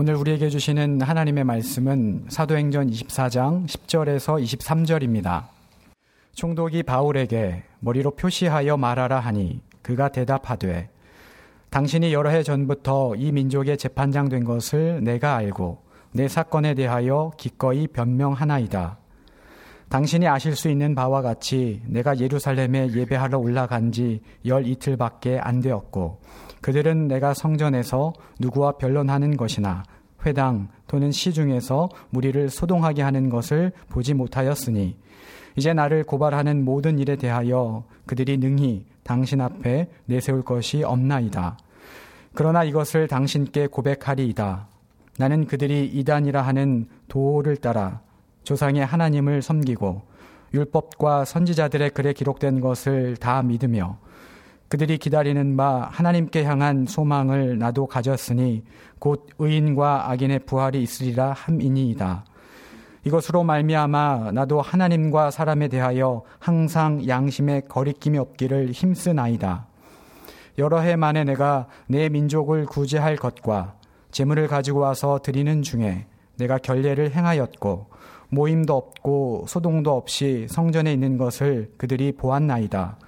오늘 우리에게 주시는 하나님의 말씀은 사도행전 24장 10절에서 23절입니다. 총독이 바울에게 머리로 표시하여 말하라 하니 그가 대답하되 당신이 여러 해 전부터 이 민족의 재판장 된 것을 내가 알고 내 사건에 대하여 기꺼이 변명하나이다. 당신이 아실 수 있는 바와 같이 내가 예루살렘에 예배하러 올라간 지 열 이틀밖에 안 되었고 그들은 내가 성전에서 누구와 변론하는 것이나 회당 또는 시중에서 무리를 소동하게 하는 것을 보지 못하였으니 이제 나를 고발하는 모든 일에 대하여 그들이 능히 당신 앞에 내세울 것이 없나이다. 그러나 이것을 당신께 고백하리이다. 나는 그들이 이단이라 하는 도를 따라 조상의 하나님을 섬기고 율법과 선지자들의 글에 기록된 것을 다 믿으며 그들이 기다리는 바 하나님께 향한 소망을 나도 가졌으니 곧 의인과 악인의 부활이 있으리라 함이니이다. 이것으로 말미암아 나도 하나님과 사람에 대하여 항상 양심에 거리낌이 없기를 힘쓰나이다. 여러 해 만에 내가 내 민족을 구제할 것과 재물을 가지고 와서 드리는 중에 내가 결례를 행하였고 모임도 없고 소동도 없이 성전에 있는 것을 그들이 보았나이다.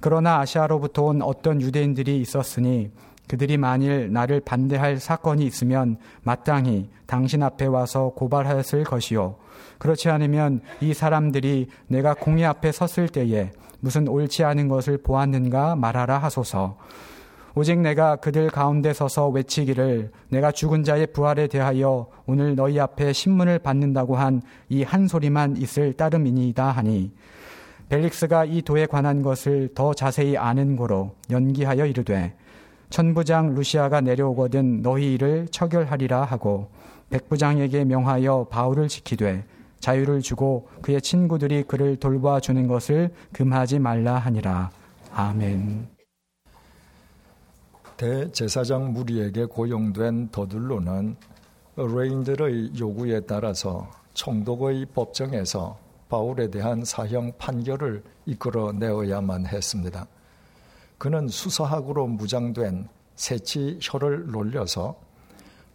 그러나 아시아로부터 온 어떤 유대인들이 있었으니 그들이 만일 나를 반대할 사건이 있으면 마땅히 당신 앞에 와서 고발하였을 것이요. 그렇지 않으면 이 사람들이 내가 공의 앞에 섰을 때에 무슨 옳지 않은 것을 보았는가 말하라 하소서. 오직 내가 그들 가운데 서서 외치기를 내가 죽은 자의 부활에 대하여 오늘 너희 앞에 신문을 받는다고 한 이한 소리만 있을 따름이니이다 하니 벨릭스가 이 도에 관한 것을 더 자세히 아는 고로 연기하여 이르되 천부장 루시아가 내려오거든 너희 일을 처결하리라 하고 백부장에게 명하여 바울을 지키되 자유를 주고 그의 친구들이 그를 돌봐 주는 것을 금하지 말라 하니라. 아멘. 대제사장 무리에게 고용된 더둘로는 레인들의 요구에 따라서 총독의 법정에서 바울에 대한 사형 판결을 이끌어내어야만 했습니다. 그는 수사학으로 무장된 세치 혀를 놀려서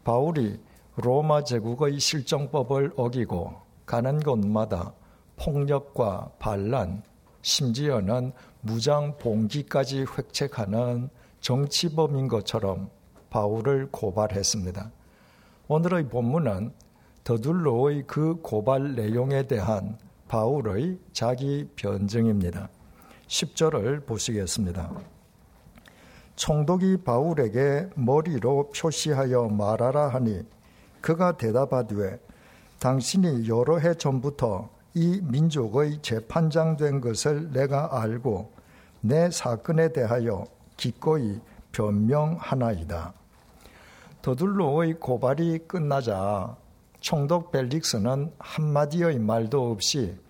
바울이 로마 제국의 실정법을 어기고 가는 곳마다 폭력과 반란, 심지어는 무장 봉기까지 획책하는 정치범인 것처럼 바울을 고발했습니다. 오늘의 본문은 더둘로의 그 고발 내용에 대한 바울의 자기 변증입니다. 10절을 보시겠습니다. 총독이 바울에게 머리로 표시하여 말하라 하니 그가 대답하되 당신이 여러 해 전부터 이 민족의 재판장 된 것을 내가 알고 내 사건에 대하여 기꺼이 변명하나이다. 더둘로의 고발이 끝나자 총독 벨릭스는 한마디의 말도 없이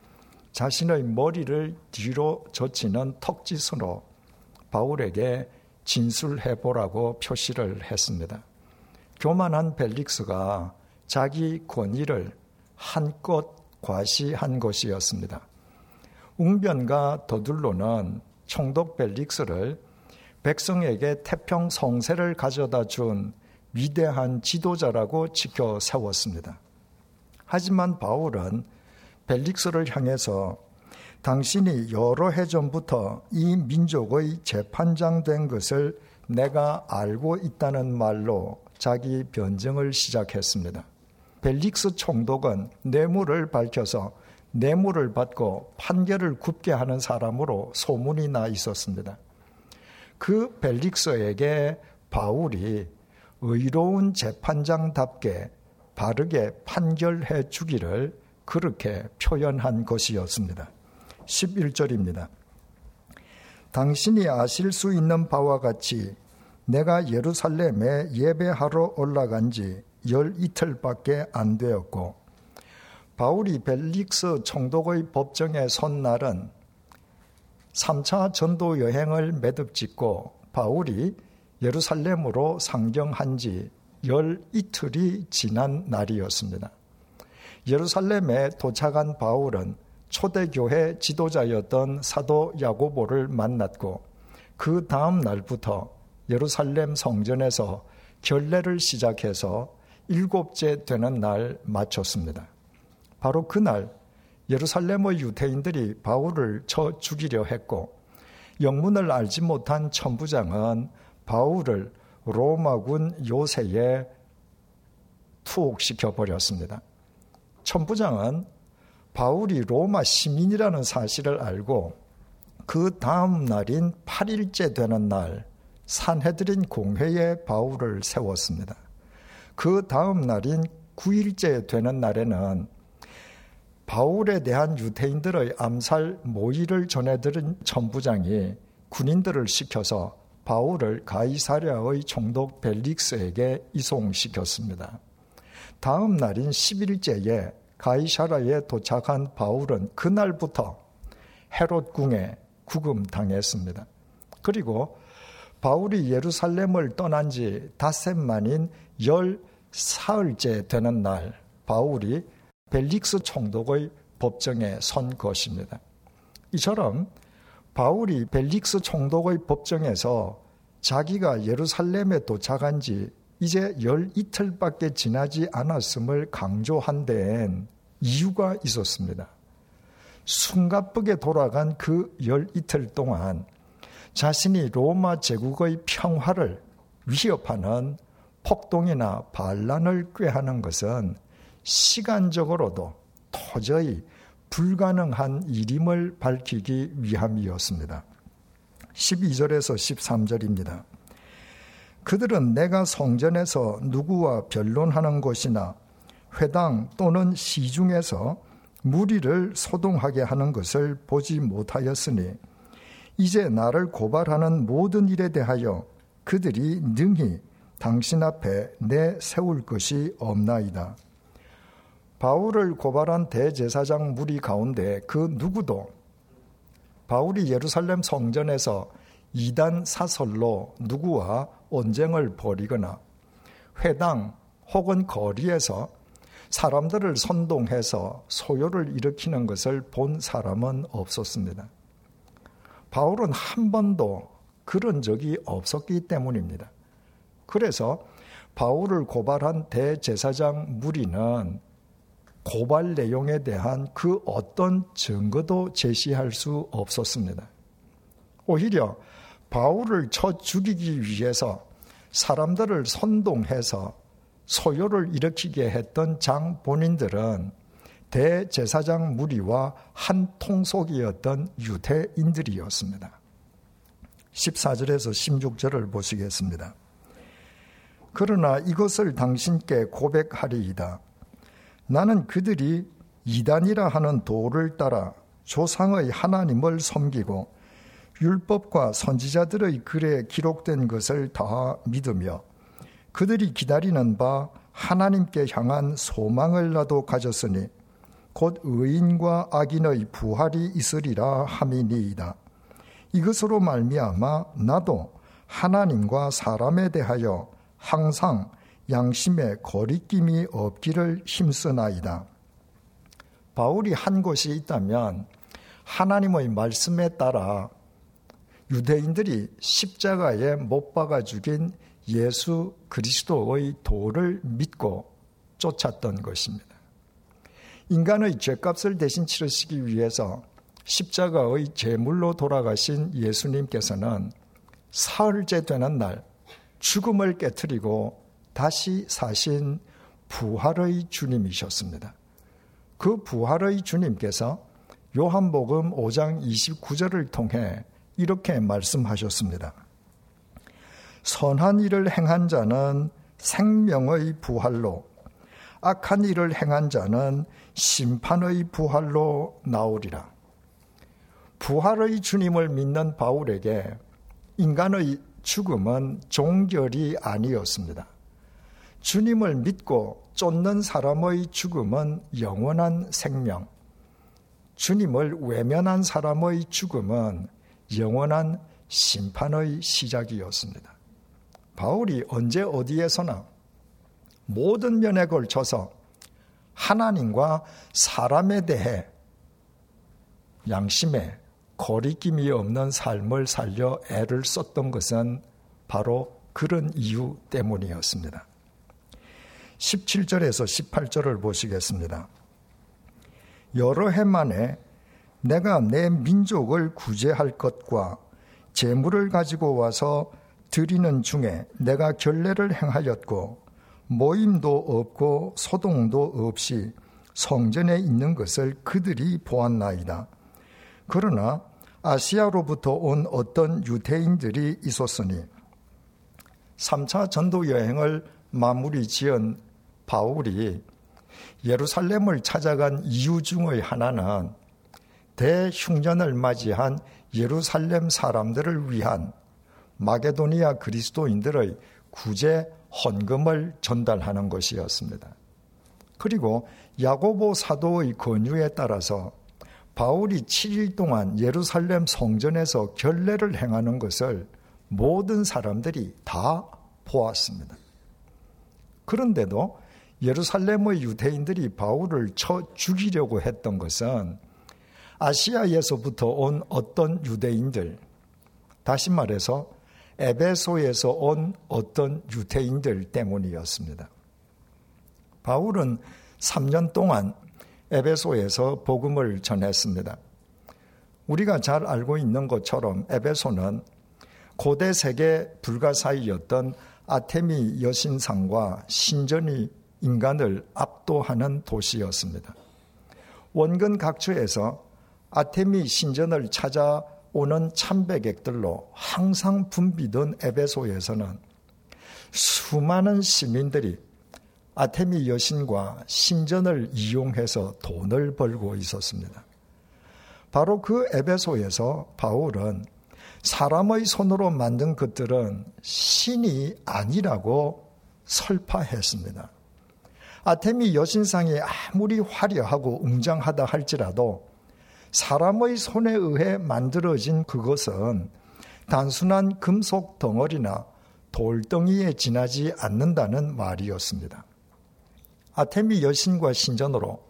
자신의 머리를 뒤로 젖히는 턱짓으로 바울에게 진술해 보라고 표시를 했습니다. 교만한 벨릭스가 자기 권위를 한껏 과시한 것이었습니다. 웅변과 더둘로는 총독 벨릭스를 백성에게 태평 성세를 가져다 준 위대한 지도자라고 지켜 세웠습니다. 하지만 바울은 벨릭스를 향해서 당신이 여러 해 전부터 이 민족의 재판장 된 것을 내가 알고 있다는 말로 자기 변증을 시작했습니다. 벨릭스 총독은 뇌물을 밝혀서 뇌물을 받고 판결을 굽게 하는 사람으로 소문이 나 있었습니다. 그 벨릭스에게 바울이 의로운 재판장답게 바르게 판결해 주기를 그렇게 표현한 것이었습니다. 11절입니다. 당신이 아실 수 있는 바와 같이 내가 예루살렘에 예배하러 올라간 지 열 이틀밖에 안 되었고 바울이 벨릭스 총독의 법정에 선 날은 3차 전도 여행을 매듭 짓고 바울이 예루살렘으로 상경한 지 열 이틀이 지난 날이었습니다. 예루살렘에 도착한 바울은 초대교회 지도자였던 사도 야고보를 만났고 그 다음 날부터 예루살렘 성전에서 결례를 시작해서 일곱째 되는 날 마쳤습니다. 바로 그날 예루살렘의 유태인들이 바울을 쳐 죽이려 했고 영문을 알지 못한 천부장은 바울을 로마군 요새에 투옥시켜 버렸습니다. 천부장은 바울이 로마 시민이라는 사실을 알고 그 다음 날인 8일째 되는 날 산헤드린 공회에 바울을 세웠습니다. 그 다음 날인 9일째 되는 날에는 바울에 대한 유태인들의 암살 모의를 전해들은 천부장이 군인들을 시켜서 바울을 가이사랴의 총독 벨릭스에게 이송시켰습니다. 다음 날인 11일째에 가이사라에 도착한 바울은 그날부터 헤롯 궁에 구금당했습니다. 그리고 바울이 예루살렘을 떠난 지 닷새 만인 열 사흘째 되는 날 바울이 벨릭스 총독의 법정에 선 것입니다. 이처럼 바울이 벨릭스 총독의 법정에서 자기가 예루살렘에 도착한 지 이제 열 이틀밖에 지나지 않았음을 강조한 데엔 이유가 있었습니다. 숨가쁘게 돌아간 그 열 이틀 동안 자신이 로마 제국의 평화를 위협하는 폭동이나 반란을 꾀하는 것은 시간적으로도 도저히 불가능한 일임을 밝히기 위함이었습니다. 12절에서 13절입니다. 그들은 내가 성전에서 누구와 변론하는 것이나 회당 또는 시중에서 무리를 소동하게 하는 것을 보지 못하였으니 이제 나를 고발하는 모든 일에 대하여 그들이 능히 당신 앞에 내 세울 것이 없나이다. 바울을 고발한 대제사장 무리 가운데 그 누구도 바울이 예루살렘 성전에서 이단 사설로 누구와 언쟁을 벌이거나 회당 혹은 거리에서 사람들을 선동해서 소요를 일으키는 것을 본 사람은 없었습니다. 바울은 한 번도 그런 적이 없었기 때문입니다. 그래서 바울을 고발한 대제사장 무리는 고발 내용에 대한 그 어떤 증거도 제시할 수 없었습니다. 오히려 바울을 쳐 죽이기 위해서 사람들을 선동해서 소요를 일으키게 했던 장 본인들은 대제사장 무리와 한 통속이었던 유대인들이었습니다. 14절에서 16절을 보시겠습니다. 그러나 이것을 당신께 고백하리이다. 나는 그들이 이단이라 하는 도를 따라 조상의 하나님을 섬기고 율법과 선지자들의 글에 기록된 것을 다 믿으며 그들이 기다리는 바 하나님께 향한 소망을 나도 가졌으니 곧 의인과 악인의 부활이 있으리라 함이니이다. 이것으로 말미암아 나도 하나님과 사람에 대하여 항상 양심에 거리낌이 없기를 힘쓰나이다. 바울이 한 것이 있다면 하나님의 말씀에 따라 유대인들이 십자가에 못 박아 죽인 예수 그리스도의 도를 믿고 쫓았던 것입니다. 인간의 죄값을 대신 치르시기 위해서 십자가의 제물로 돌아가신 예수님께서는 사흘째 되는 날 죽음을 깨뜨리고 다시 사신 부활의 주님이셨습니다. 그 부활의 주님께서 요한복음 5장 29절을 통해 이렇게 말씀하셨습니다. 선한 일을 행한 자는 생명의 부활로, 악한 일을 행한 자는 심판의 부활로 나오리라. 부활의 주님을 믿는 바울에게 인간의 죽음은 종결이 아니었습니다. 주님을 믿고 쫓는 사람의 죽음은 영원한 생명, 주님을 외면한 사람의 죽음은 영원한 심판의 시작이었습니다. 바울이 언제 어디에서나 모든 면에 걸쳐서 하나님과 사람에 대해 양심에 거리낌이 없는 삶을 살려 애를 썼던 것은 바로 그런 이유 때문이었습니다. 17절에서 18절을 보시겠습니다. 여러 해 만에 내가 내 민족을 구제할 것과 재물을 가지고 와서 드리는 중에 내가 결례를 행하였고 모임도 없고 소동도 없이 성전에 있는 것을 그들이 보았나이다. 그러나 아시아로부터 온 어떤 유대인들이 있었으니 3차 전도 여행을 마무리 지은 바울이 예루살렘을 찾아간 이유 중의 하나는 대흉년을 맞이한 예루살렘 사람들을 위한 마게도니아 그리스도인들의 구제 헌금을 전달하는 것이었습니다. 그리고 야고보 사도의 권유에 따라서 바울이 7일 동안 예루살렘 성전에서 결례를 행하는 것을 모든 사람들이 다 보았습니다. 그런데도 예루살렘의 유대인들이 바울을 쳐 죽이려고 했던 것은 아시아에서부터 온 어떤 유대인들, 다시 말해서 에베소에서 온 어떤 유대인들 때문이었습니다. 바울은 3년 동안 에베소에서 복음을 전했습니다. 우리가 잘 알고 있는 것처럼 에베소는 고대 세계 불가사의였던 아테미 여신상과 신전이 인간을 압도하는 도시였습니다. 원근 각처에서 아테미 신전을 찾아오는 참배객들로 항상 붐비던 에베소에서는 수많은 시민들이 아테미 여신과 신전을 이용해서 돈을 벌고 있었습니다. 바로 그 에베소에서 바울은 사람의 손으로 만든 것들은 신이 아니라고 설파했습니다. 아테미 여신상이 아무리 화려하고 웅장하다 할지라도 사람의 손에 의해 만들어진 그것은 단순한 금속 덩어리나 돌덩이에 지나지 않는다는 말이었습니다. 아테미 여신과 신전으로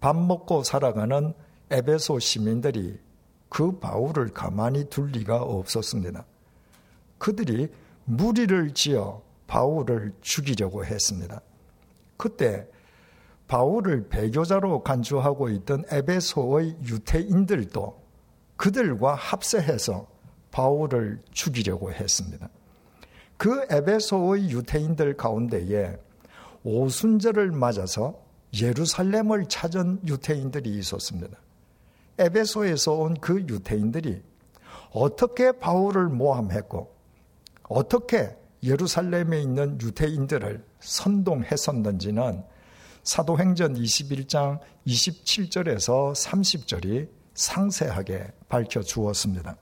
밥 먹고 살아가는 에베소 시민들이 그 바울을 가만히 둘 리가 없었습니다. 그들이 무리를 지어 바울을 죽이려고 했습니다. 그때 바울을 배교자로 간주하고 있던 에베소의 유태인들도 그들과 합세해서 바울을 죽이려고 했습니다. 그 에베소의 유태인들 가운데에 오순절을 맞아서 예루살렘을 찾은 유태인들이 있었습니다. 에베소에서 온 그 유태인들이 어떻게 바울을 모함했고 어떻게 예루살렘에 있는 유태인들을 선동했었는지는 사도행전 21장 27절에서 30절이 상세하게 밝혀 주었습니다.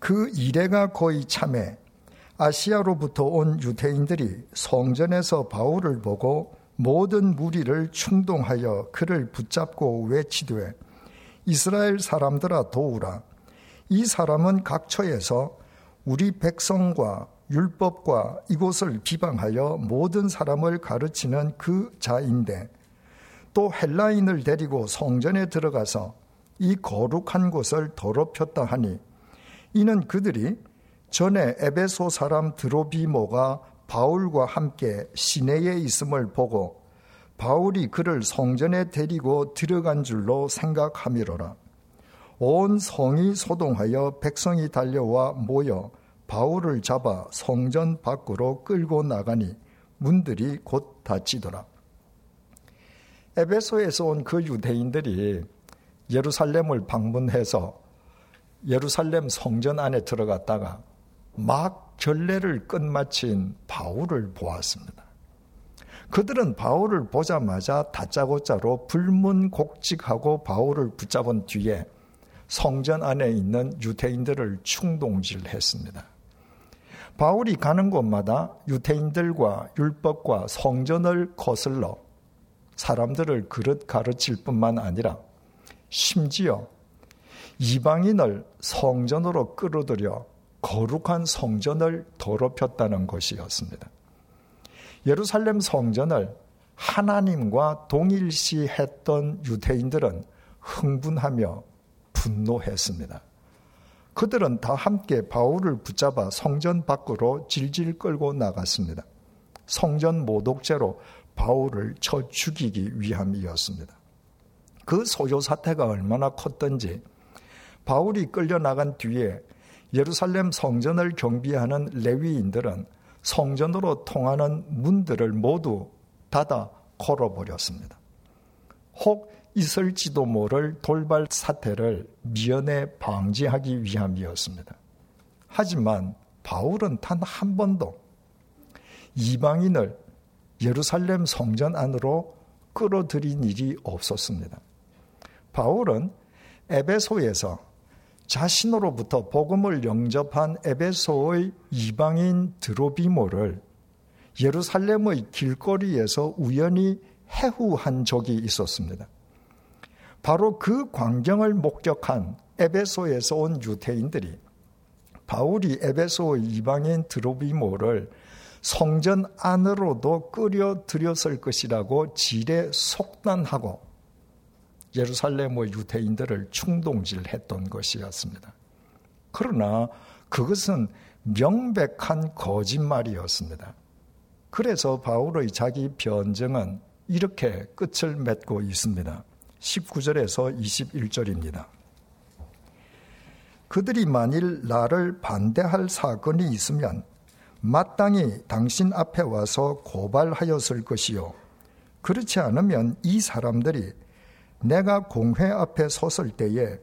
그 이래가 거의 참에 아시아로부터 온 유대인들이 성전에서 바울을 보고 모든 무리를 충동하여 그를 붙잡고 외치되 이스라엘 사람들아 도우라 이 사람은 각처에서 우리 백성과 율법과 이곳을 비방하여 모든 사람을 가르치는 그 자인데 또 헬라인을 데리고 성전에 들어가서 이 거룩한 곳을 더럽혔다 하니 이는 그들이 전에 에베소 사람 드로비모가 바울과 함께 시내에 있음을 보고 바울이 그를 성전에 데리고 들어간 줄로 생각함이로라. 온 성이 소동하여 백성이 달려와 모여 바울을 잡아 성전 밖으로 끌고 나가니 문들이 곧 닫히더라. 에베소에서 온 그 유대인들이 예루살렘을 방문해서 예루살렘 성전 안에 들어갔다가 막 결례를 끝마친 바울을 보았습니다. 그들은 바울을 보자마자 다짜고짜로 불문곡직하고 바울을 붙잡은 뒤에 성전 안에 있는 유대인들을 충동질했습니다. 바울이 가는 곳마다 유대인들과 율법과 성전을 거슬러 사람들을 그릇 가르칠 뿐만 아니라 심지어 이방인을 성전으로 끌어들여 거룩한 성전을 더럽혔다는 것이었습니다. 예루살렘 성전을 하나님과 동일시했던 유대인들은 흥분하며 분노했습니다. 그들은 다 함께 바울을 붙잡아 성전 밖으로 질질 끌고 나갔습니다. 성전 모독죄로 바울을 쳐 죽이기 위함이었습니다. 그 소요 사태가 얼마나 컸던지 바울이 끌려 나간 뒤에 예루살렘 성전을 경비하는 레위인들은 성전으로 통하는 문들을 모두 닫아 걸어버렸습니다. 혹 있을지도 모를 돌발 사태를 미연에 방지하기 위함이었습니다. 하지만 바울은 단 한 번도 이방인을 예루살렘 성전 안으로 끌어들인 일이 없었습니다. 바울은 에베소에서 자신으로부터 복음을 영접한 에베소의 이방인 드로비모를 예루살렘의 길거리에서 우연히 해후한 적이 있었습니다. 바로 그 광경을 목격한 에베소에서 온 유태인들이 바울이 에베소의 이방인 드로비모를 성전 안으로도 끌어들였을 것이라고 지레 속단하고 예루살렘의 유태인들을 충동질했던 것이었습니다. 그러나 그것은 명백한 거짓말이었습니다. 그래서 바울의 자기 변증은 이렇게 끝을 맺고 있습니다. 19절에서 21절입니다. 그들이 만일 나를 반대할 사건이 있으면 마땅히 당신 앞에 와서 고발하였을 것이요. 그렇지 않으면 이 사람들이 내가 공회 앞에 섰을 때에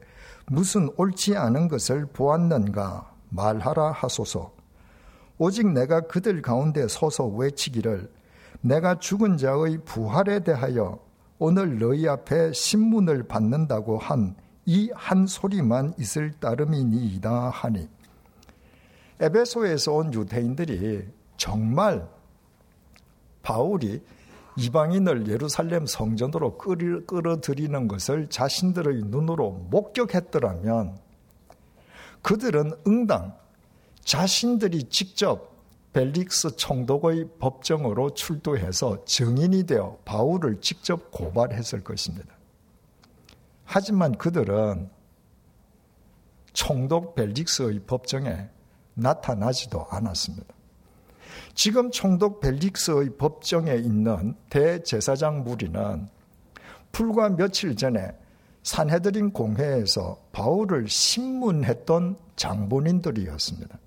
무슨 옳지 않은 것을 보았는가 말하라 하소서. 오직 내가 그들 가운데 서서 외치기를 내가 죽은 자의 부활에 대하여 오늘 너희 앞에 신문을 받는다고 한이한 소리만 있을 따름이니이다 하니. 에베소에서 온 유대인들이 정말 바울이 이방인을 예루살렘 성전으로 끌어들이는 것을 자신들의 눈으로 목격했더라면 그들은 응당 자신들이 직접 벨릭스 총독의 법정으로 출두해서 증인이 되어 바울을 직접 고발했을 것입니다. 하지만 그들은 총독 벨릭스의 법정에 나타나지도 않았습니다. 지금 총독 벨릭스의 법정에 있는 대제사장 무리는 불과 며칠 전에 산헤드린 공회에서 바울을 신문했던 장본인들이었습니다.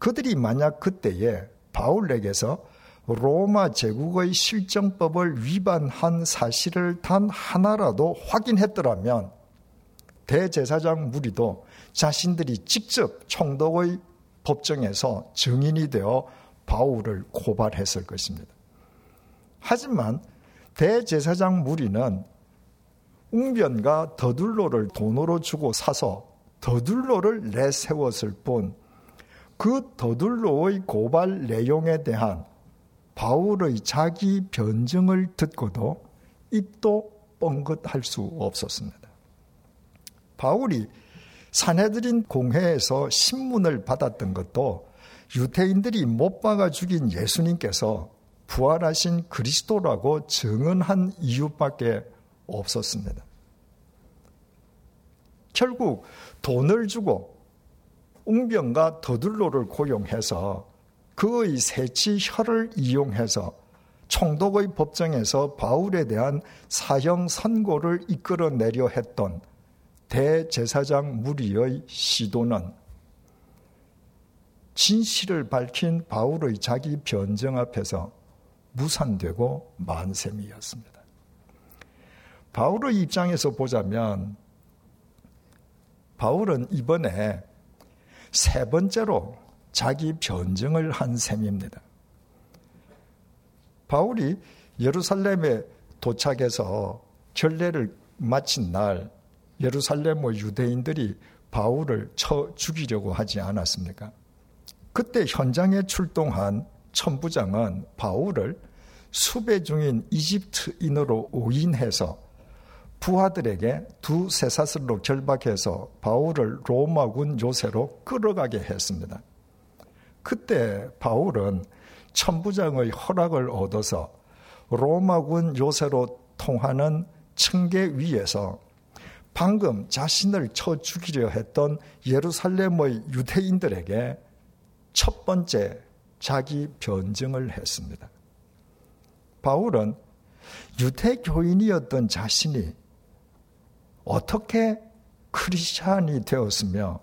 그들이 만약 그때에 바울에게서 로마 제국의 실정법을 위반한 사실을 단 하나라도 확인했더라면 대제사장 무리도 자신들이 직접 총독의 법정에서 증인이 되어 바울을 고발했을 것입니다. 하지만 대제사장 무리는 웅변과 더둘로를 돈으로 주고 사서 더둘로를 내세웠을 뿐 그 더둘로의 고발 내용에 대한 바울의 자기 변증을 듣고도 입도 뻥긋할 수 없었습니다. 바울이 사내들인 공회에서 신문을 받았던 것도 유태인들이 못 박아 죽인 예수님께서 부활하신 그리스도라고 증언한 이유밖에 없었습니다. 결국 돈을 주고 웅병과 더둘로를 고용해서 그의 세치 혀를 이용해서 총독의 법정에서 바울에 대한 사형 선고를 이끌어내려 했던 대제사장 무리의 시도는 진실을 밝힌 바울의 자기 변정 앞에서 무산되고 만셈이었습니다. 바울의 입장에서 보자면 바울은 이번에 세 번째로 자기 변증을 한 셈입니다. 바울이 예루살렘에 도착해서 결례를 마친 날 예루살렘의 유대인들이 바울을 쳐 죽이려고 하지 않았습니까? 그때 현장에 출동한 천부장은 바울을 수배 중인 이집트인으로 오인해서 부하들에게 두 쇠사슬로 결박해서 바울을 로마군 요새로 끌어가게 했습니다. 그때 바울은 천부장의 허락을 얻어서 로마군 요새로 통하는 층계 위에서 방금 자신을 쳐 죽이려 했던 예루살렘의 유대인들에게 첫 번째 자기 변증을 했습니다. 바울은 유태 교인이었던 자신이 어떻게 크리스찬이 되었으며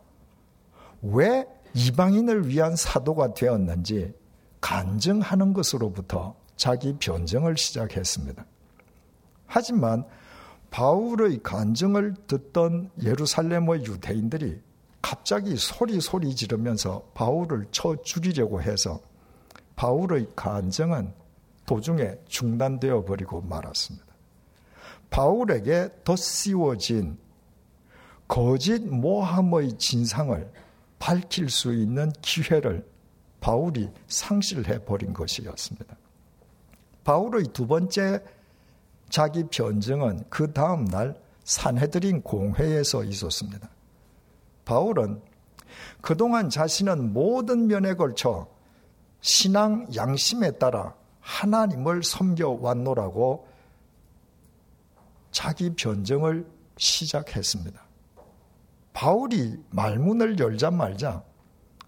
왜 이방인을 위한 사도가 되었는지 간증하는 것으로부터 자기 변증을 시작했습니다. 하지만 바울의 간증을 듣던 예루살렘의 유대인들이 갑자기 소리 소리 지르면서 바울을 쳐 죽이려고 해서 바울의 간증은 도중에 중단되어 버리고 말았습니다. 바울에게 덧씌워진 거짓 모함의 진상을 밝힐 수 있는 기회를 바울이 상실해 버린 것이었습니다. 바울의 두 번째 자기 변증은 그 다음 날 산헤드린 공회에서 있었습니다. 바울은 그동안 자신은 모든 면에 걸쳐 신앙 양심에 따라 하나님을 섬겨왔노라고 자기 변증을 시작했습니다. 바울이 말문을 열자 말자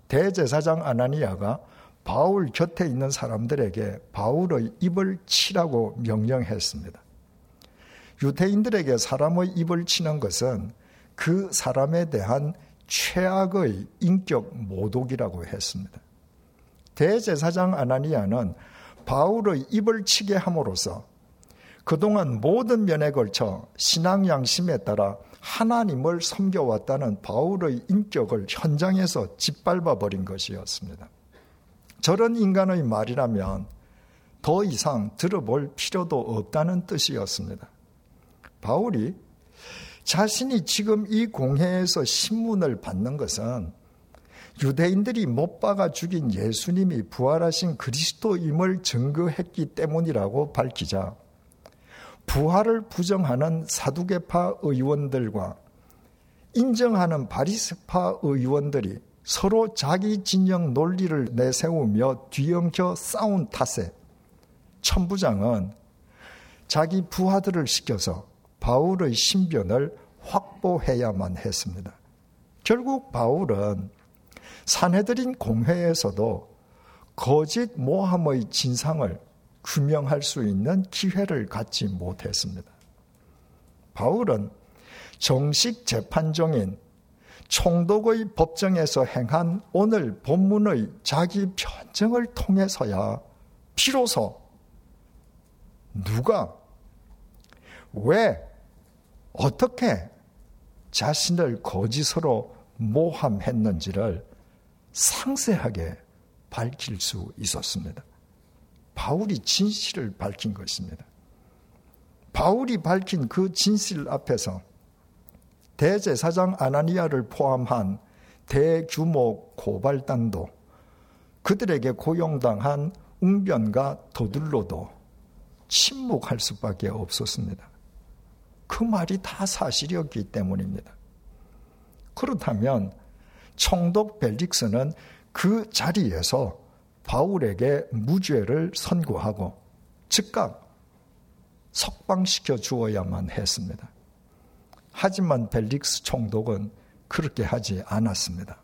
대제사장 아나니아가 바울 곁에 있는 사람들에게 바울의 입을 치라고 명령했습니다. 유대인들에게 사람의 입을 치는 것은 그 사람에 대한 최악의 인격 모독이라고 했습니다. 대제사장 아나니아는 바울의 입을 치게 함으로써 그동안 모든 면에 걸쳐 신앙 양심에 따라 하나님을 섬겨왔다는 바울의 인격을 현장에서 짓밟아 버린 것이었습니다. 저런 인간의 말이라면 더 이상 들어볼 필요도 없다는 뜻이었습니다. 바울이 자신이 지금 이 공회에서 신문을 받는 것은 유대인들이 못 박아 죽인 예수님이 부활하신 그리스도임을 증거했기 때문이라고 밝히자 부활을 부정하는 사두개파 의원들과 인정하는 바리스파 의원들이 서로 자기 진영 논리를 내세우며 뒤엉켜 싸운 탓에 천부장은 자기 부하들을 시켜서 바울의 신변을 확보해야만 했습니다. 결국 바울은 산해드린 공회에서도 거짓 모함의 진상을 규명할 수 있는 기회를 갖지 못했습니다. 바울은 정식 재판정인 총독의 법정에서 행한 오늘 본문의 자기 변정을 통해서야 비로소 누가 왜 어떻게 자신을 거짓으로 모함했는지를 상세하게 밝힐 수 있었습니다. 바울이 진실을 밝힌 것입니다. 바울이 밝힌 그 진실 앞에서 대제사장 아나니아를 포함한 대규모 고발단도 그들에게 고용당한 웅변과 도들로도 침묵할 수밖에 없었습니다. 그 말이 다 사실이었기 때문입니다. 그렇다면 총독 벨릭스는 그 자리에서 바울에게 무죄를 선고하고 즉각 석방시켜 주어야만 했습니다. 하지만 벨릭스 총독은 그렇게 하지 않았습니다.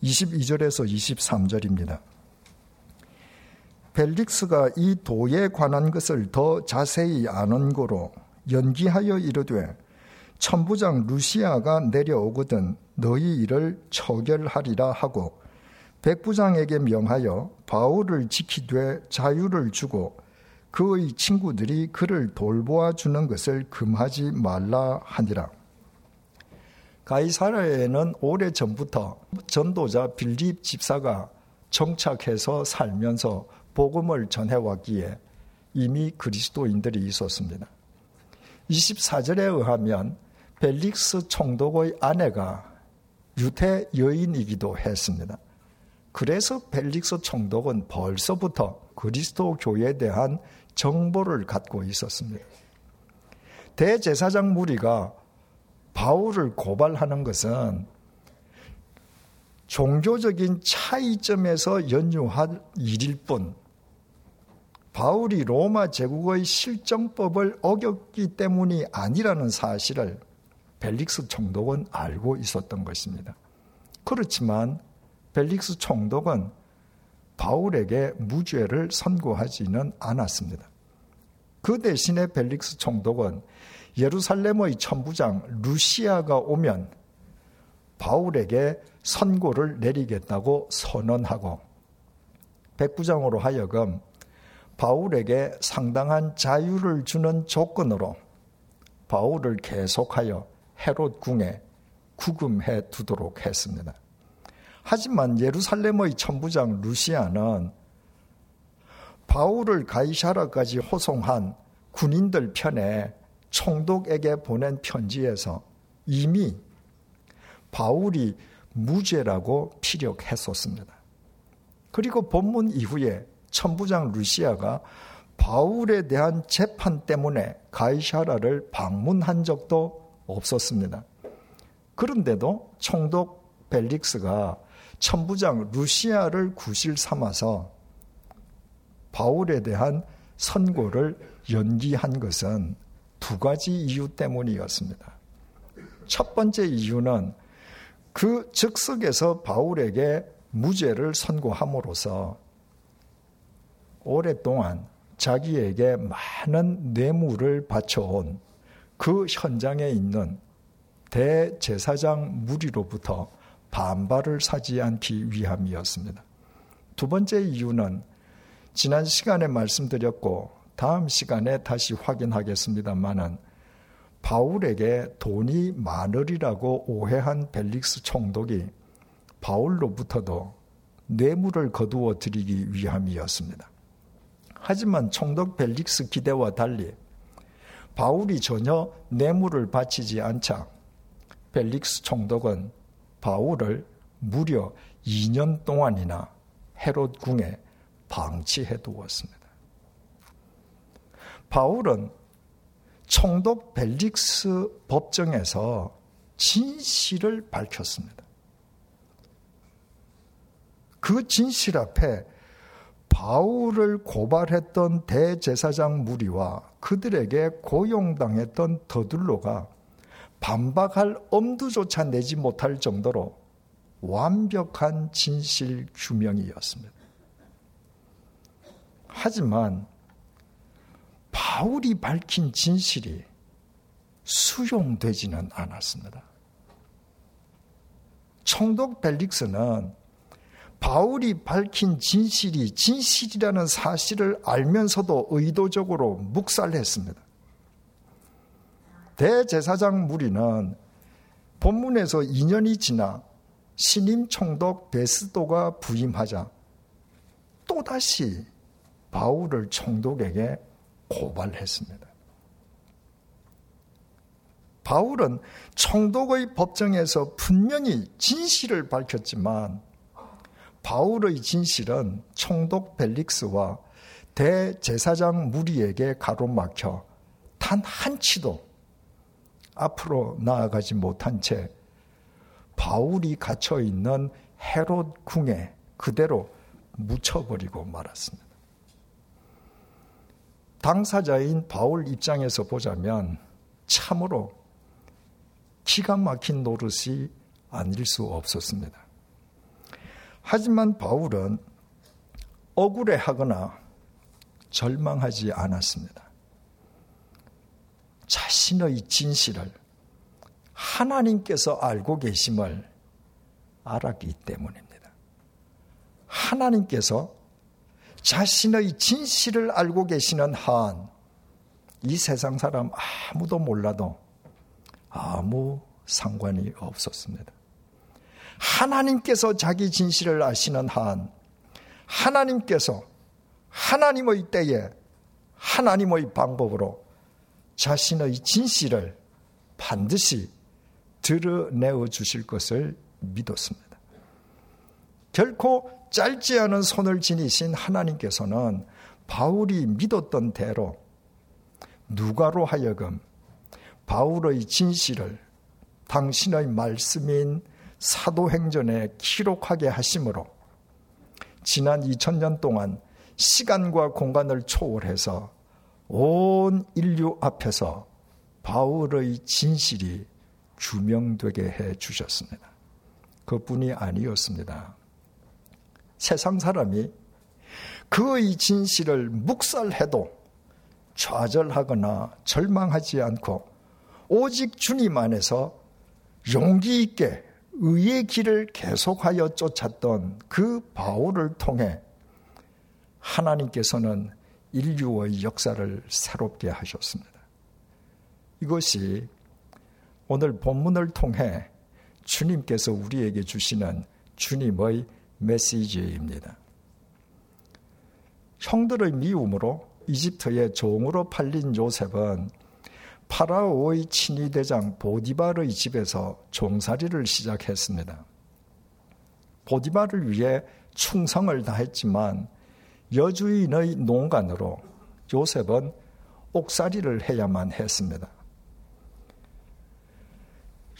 22절에서 23절입니다. 벨릭스가 이 도에 관한 것을 더 자세히 아는 고로 연기하여 이르되 천부장 루시아가 내려오거든 너희 일을 처결하리라 하고 백부장에게 명하여 바울을 지키되 자유를 주고 그의 친구들이 그를 돌보아 주는 것을 금하지 말라 하니라. 가이사라에는 오래 전부터 전도자 빌립 집사가 정착해서 살면서 복음을 전해왔기에 이미 그리스도인들이 있었습니다. 24절에 의하면 벨릭스 총독의 아내가 유태 여인이기도 했습니다. 그래서 벨릭스 총독은 벌써부터 그리스도 교회에 대한 정보를 갖고 있었습니다. 대제사장 무리가 바울을 고발하는 것은 종교적인 차이점에서 연유한 일일 뿐 바울이 로마 제국의 실정법을 어겼기 때문이 아니라는 사실을 벨릭스 총독은 알고 있었던 것입니다. 그렇지만 벨릭스 총독은 바울에게 무죄를 선고하지는 않았습니다. 그 대신에 벨릭스 총독은 예루살렘의 천부장 루시아가 오면 바울에게 선고를 내리겠다고 선언하고 백부장으로 하여금 바울에게 상당한 자유를 주는 조건으로 바울을 계속하여 헤롯 궁에 구금해 두도록 했습니다. 하지만 예루살렘의 천부장 루시아는 바울을 가이샤라까지 호송한 군인들 편에 총독에게 보낸 편지에서 이미 바울이 무죄라고 피력했었습니다. 그리고 본문 이후에 천부장 루시아가 바울에 대한 재판 때문에 가이샤라를 방문한 적도 없었습니다. 그런데도 총독 벨릭스가 천부장 루시아를 구실 삼아서 바울에 대한 선고를 연기한 것은 두 가지 이유 때문이었습니다. 첫 번째 이유는 그 즉석에서 바울에게 무죄를 선고함으로써 오랫동안 자기에게 많은 뇌물을 바쳐온 그 현장에 있는 대제사장 무리로부터 반발을 사지 않기 위함이었습니다. 두 번째 이유는 지난 시간에 말씀드렸고 다음 시간에 다시 확인하겠습니다만은 바울에게 돈이 많으리라고 오해한 벨릭스 총독이 바울로부터도 뇌물을 거두어 드리기 위함이었습니다. 하지만 총독 벨릭스 기대와 달리 바울이 전혀 뇌물을 바치지 않자 벨릭스 총독은 바울을 무려 2년 동안이나 헤롯 궁에 방치해 두었습니다. 바울은 총독 벨릭스 법정에서 진실을 밝혔습니다. 그 진실 앞에 바울을 고발했던 대제사장 무리와 그들에게 고용당했던 더둘로가 반박할 엄두조차 내지 못할 정도로 완벽한 진실 규명이었습니다. 하지만 바울이 밝힌 진실이 수용되지는 않았습니다. 총독 벨릭스는 바울이 밝힌 진실이 진실이라는 사실을 알면서도 의도적으로 묵살했습니다. 대제사장 무리는 본문에서 2년이 지나 신임 총독 베스도가 부임하자 또다시 바울을 총독에게 고발했습니다. 바울은 총독의 법정에서 분명히 진실을 밝혔지만 바울의 진실은 총독 벨릭스와 대제사장 무리에게 가로막혀 단 한치도 앞으로 나아가지 못한 채 바울이 갇혀 있는 헤롯 궁에 그대로 묻혀버리고 말았습니다. 당사자인 바울 입장에서 보자면 참으로 기가 막힌 노릇이 아닐 수 없었습니다. 하지만 바울은 억울해하거나 절망하지 않았습니다. 자신의 진실을 하나님께서 알고 계심을 알았기 때문입니다. 하나님께서 자신의 진실을 알고 계시는 한, 이 세상 사람 아무도 몰라도 아무 상관이 없었습니다. 하나님께서 자기 진실을 아시는 한, 하나님께서 하나님의 때에 하나님의 방법으로 자신의 진실을 반드시 드러내어 주실 것을 믿었습니다. 결코 짧지 않은 손을 지니신 하나님께서는 바울이 믿었던 대로 누가로 하여금 바울의 진실을 당신의 말씀인 사도행전에 기록하게 하심으로 지난 2000년 동안 시간과 공간을 초월해서 온 인류 앞에서 바울의 진실이 규명되게 해 주셨습니다. 그뿐이 아니었습니다. 세상 사람이 그의 진실을 묵살해도 좌절하거나 절망하지 않고 오직 주님 안에서 용기 있게 의의 길을 계속하여 쫓았던 그 바울을 통해 하나님께서는 인류의 역사를 새롭게 하셨습니다. 이것이 오늘 본문을 통해 주님께서 우리에게 주시는 주님의 메시지입니다. 형들의 미움으로 이집트의 종으로 팔린 요셉은 파라오의 친위대장 보디바르의 집에서 종살이를 시작했습니다. 보디바를 위해 충성을 다했지만 여주인의 농간으로 요셉은 옥살이를 해야만 했습니다.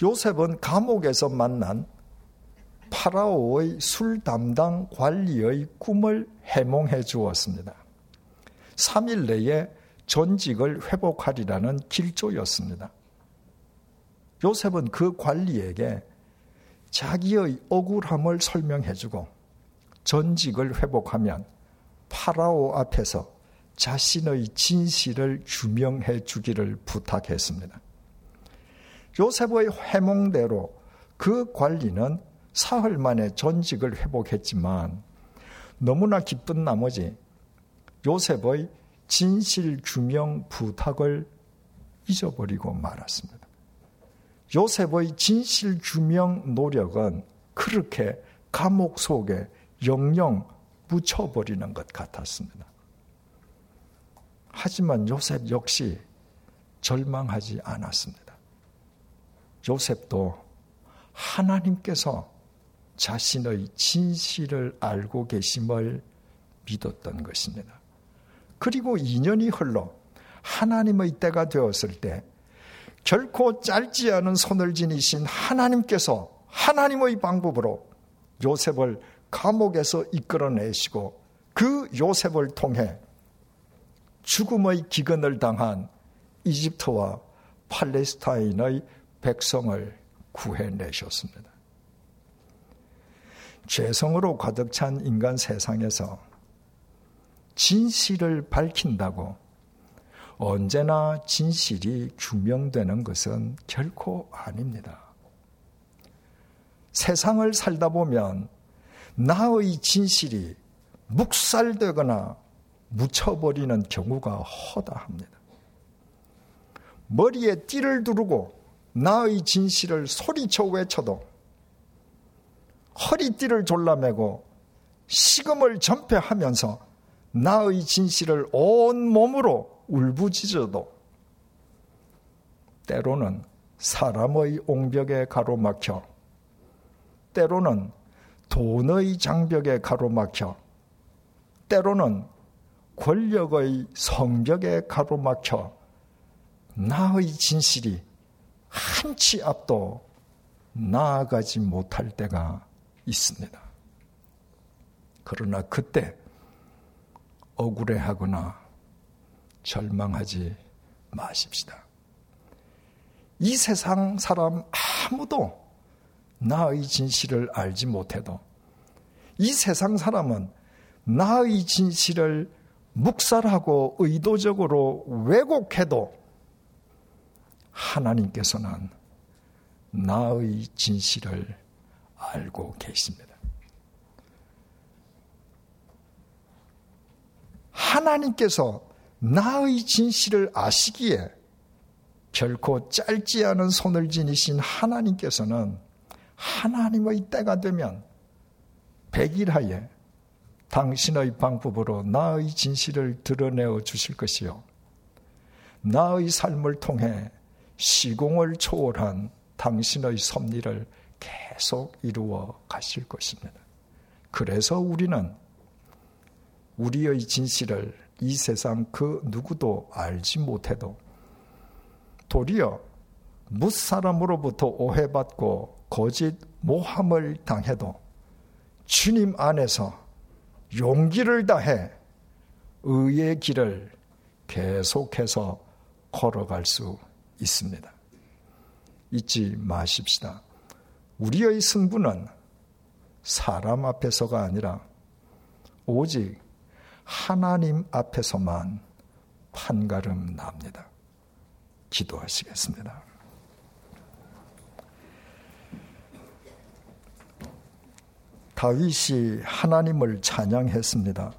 요셉은 감옥에서 만난 파라오의 술 담당 관리의 꿈을 해몽해 주었습니다. 3일 내에 전직을 회복하리라는 길조였습니다. 요셉은 그 관리에게 자기의 억울함을 설명해 주고 전직을 회복하면 파라오 앞에서 자신의 진실을 규명해 주기를 부탁했습니다. 요셉의 해몽대로 그 관리는 사흘 만에 전직을 회복했지만 너무나 기쁜 나머지 요셉의 진실 규명 부탁을 잊어버리고 말았습니다. 요셉의 진실 규명 노력은 그렇게 감옥 속에 영영 묻혀버리는 것 같았습니다. 하지만 요셉 역시 절망하지 않았습니다. 요셉도 하나님께서 자신의 진실을 알고 계심을 믿었던 것입니다. 그리고 2년이 흘러 하나님의 때가 되었을 때 결코 짧지 않은 손을 지니신 하나님께서 하나님의 방법으로 요셉을 감옥에서 이끌어내시고 그 요셉을 통해 죽음의 기근을 당한 이집트와 팔레스타인의 백성을 구해내셨습니다. 죄성으로 가득 찬 인간 세상에서 진실을 밝힌다고 언제나 진실이 규명되는 것은 결코 아닙니다. 세상을 살다 보면 나의 진실이 묵살되거나 묻혀버리는 경우가 허다합니다. 머리에 띠를 두르고 나의 진실을 소리쳐 외쳐도 허리띠를 졸라매고 식음을 전폐하면서 나의 진실을 온 몸으로 울부짖어도 때로는 사람의 옹벽에 가로막혀 때로는 돈의 장벽에 가로막혀 때로는 권력의 성벽에 가로막혀 나의 진실이 한치 앞도 나아가지 못할 때가 있습니다. 그러나 그때 억울해하거나 절망하지 마십시다. 이 세상 사람 아무도 나의 진실을 알지 못해도 이 세상 사람은 나의 진실을 묵살하고 의도적으로 왜곡해도 하나님께서는 나의 진실을 알고 계십니다. 하나님께서 나의 진실을 아시기에 결코 짧지 않은 손을 지니신 하나님께서는 하나님의 때가 되면 백일 하에 당신의 방법으로 나의 진실을 드러내어 주실 것이요. 나의 삶을 통해 시공을 초월한 당신의 섭리를 계속 이루어 가실 것입니다. 그래서 우리는 우리의 진실을 이 세상 그 누구도 알지 못해도 도리어 무사람으로부터 오해받고 거짓 모함을 당해도 주님 안에서 용기를 다해 의의 길을 계속해서 걸어갈 수 있습니다. 잊지 마십시다. 우리의 승부는 사람 앞에서가 아니라 오직 하나님 앞에서만 판가름 납니다. 기도하시겠습니다. 다윗이 하나님을 찬양했습니다.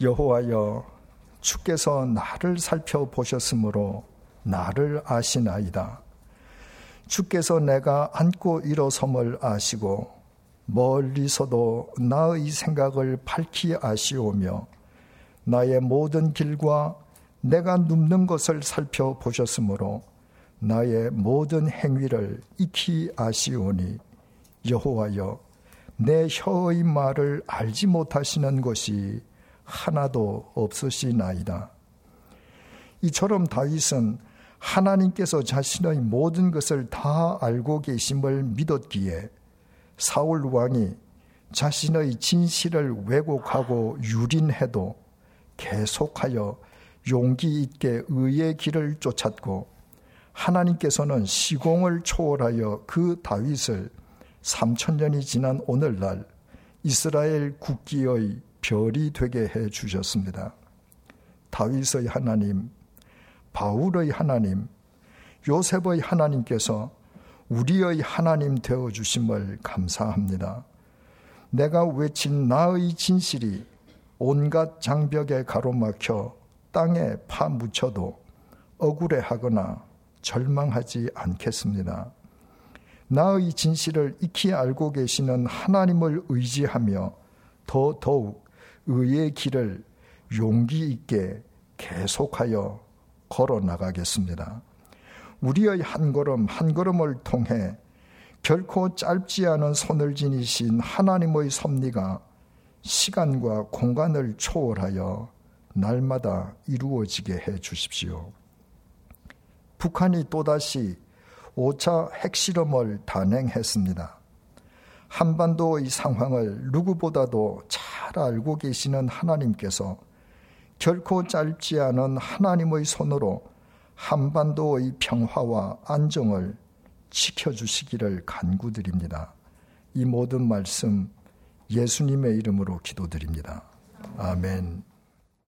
여호와여 주께서 나를 살펴보셨으므로 나를 아시나이다. 주께서 내가 앉고 일어섬을 아시고 멀리서도 나의 생각을 밝히 아시오며 나의 모든 길과 내가 눕는 것을 살펴보셨으므로 나의 모든 행위를 익히 아시오니 여호와여 내 혀의 말을 알지 못하시는 것이 하나도 없으시나이다. 이처럼 다윗은 하나님께서 자신의 모든 것을 다 알고 계심을 믿었기에 사울 왕이 자신의 진실을 왜곡하고 유린해도 계속하여 용기 있게 의의 길을 쫓았고 하나님께서는 시공을 초월하여 그 다윗을 3천년이 지난 오늘날 이스라엘 국기의 별이 되게 해 주셨습니다. 다윗의 하나님, 바울의 하나님, 요셉의 하나님께서 우리의 하나님 되어 주심을 감사합니다. 내가 외친 나의 진실이 온갖 장벽에 가로막혀 땅에 파묻혀도 억울해하거나 절망하지 않겠습니다. 나의 진실을 익히 알고 계시는 하나님을 의지하며 더 더욱 의의 길을 용기 있게 계속하여 걸어 나가겠습니다. 우리의 한 걸음 한 걸음을 통해 결코 짧지 않은 손을 지니신 하나님의 섭리가 시간과 공간을 초월하여 날마다 이루어지게 해 주십시오. 북한이 또다시 5차 핵실험을 단행했습니다. 한반도의 상황을 누구보다도 잘 알고 계시는 하나님께서 결코 짧지 않은 하나님의 손으로 한반도의 평화와 안정을 지켜주시기를 간구드립니다. 이 모든 말씀 예수님의 이름으로 기도드립니다. 아멘.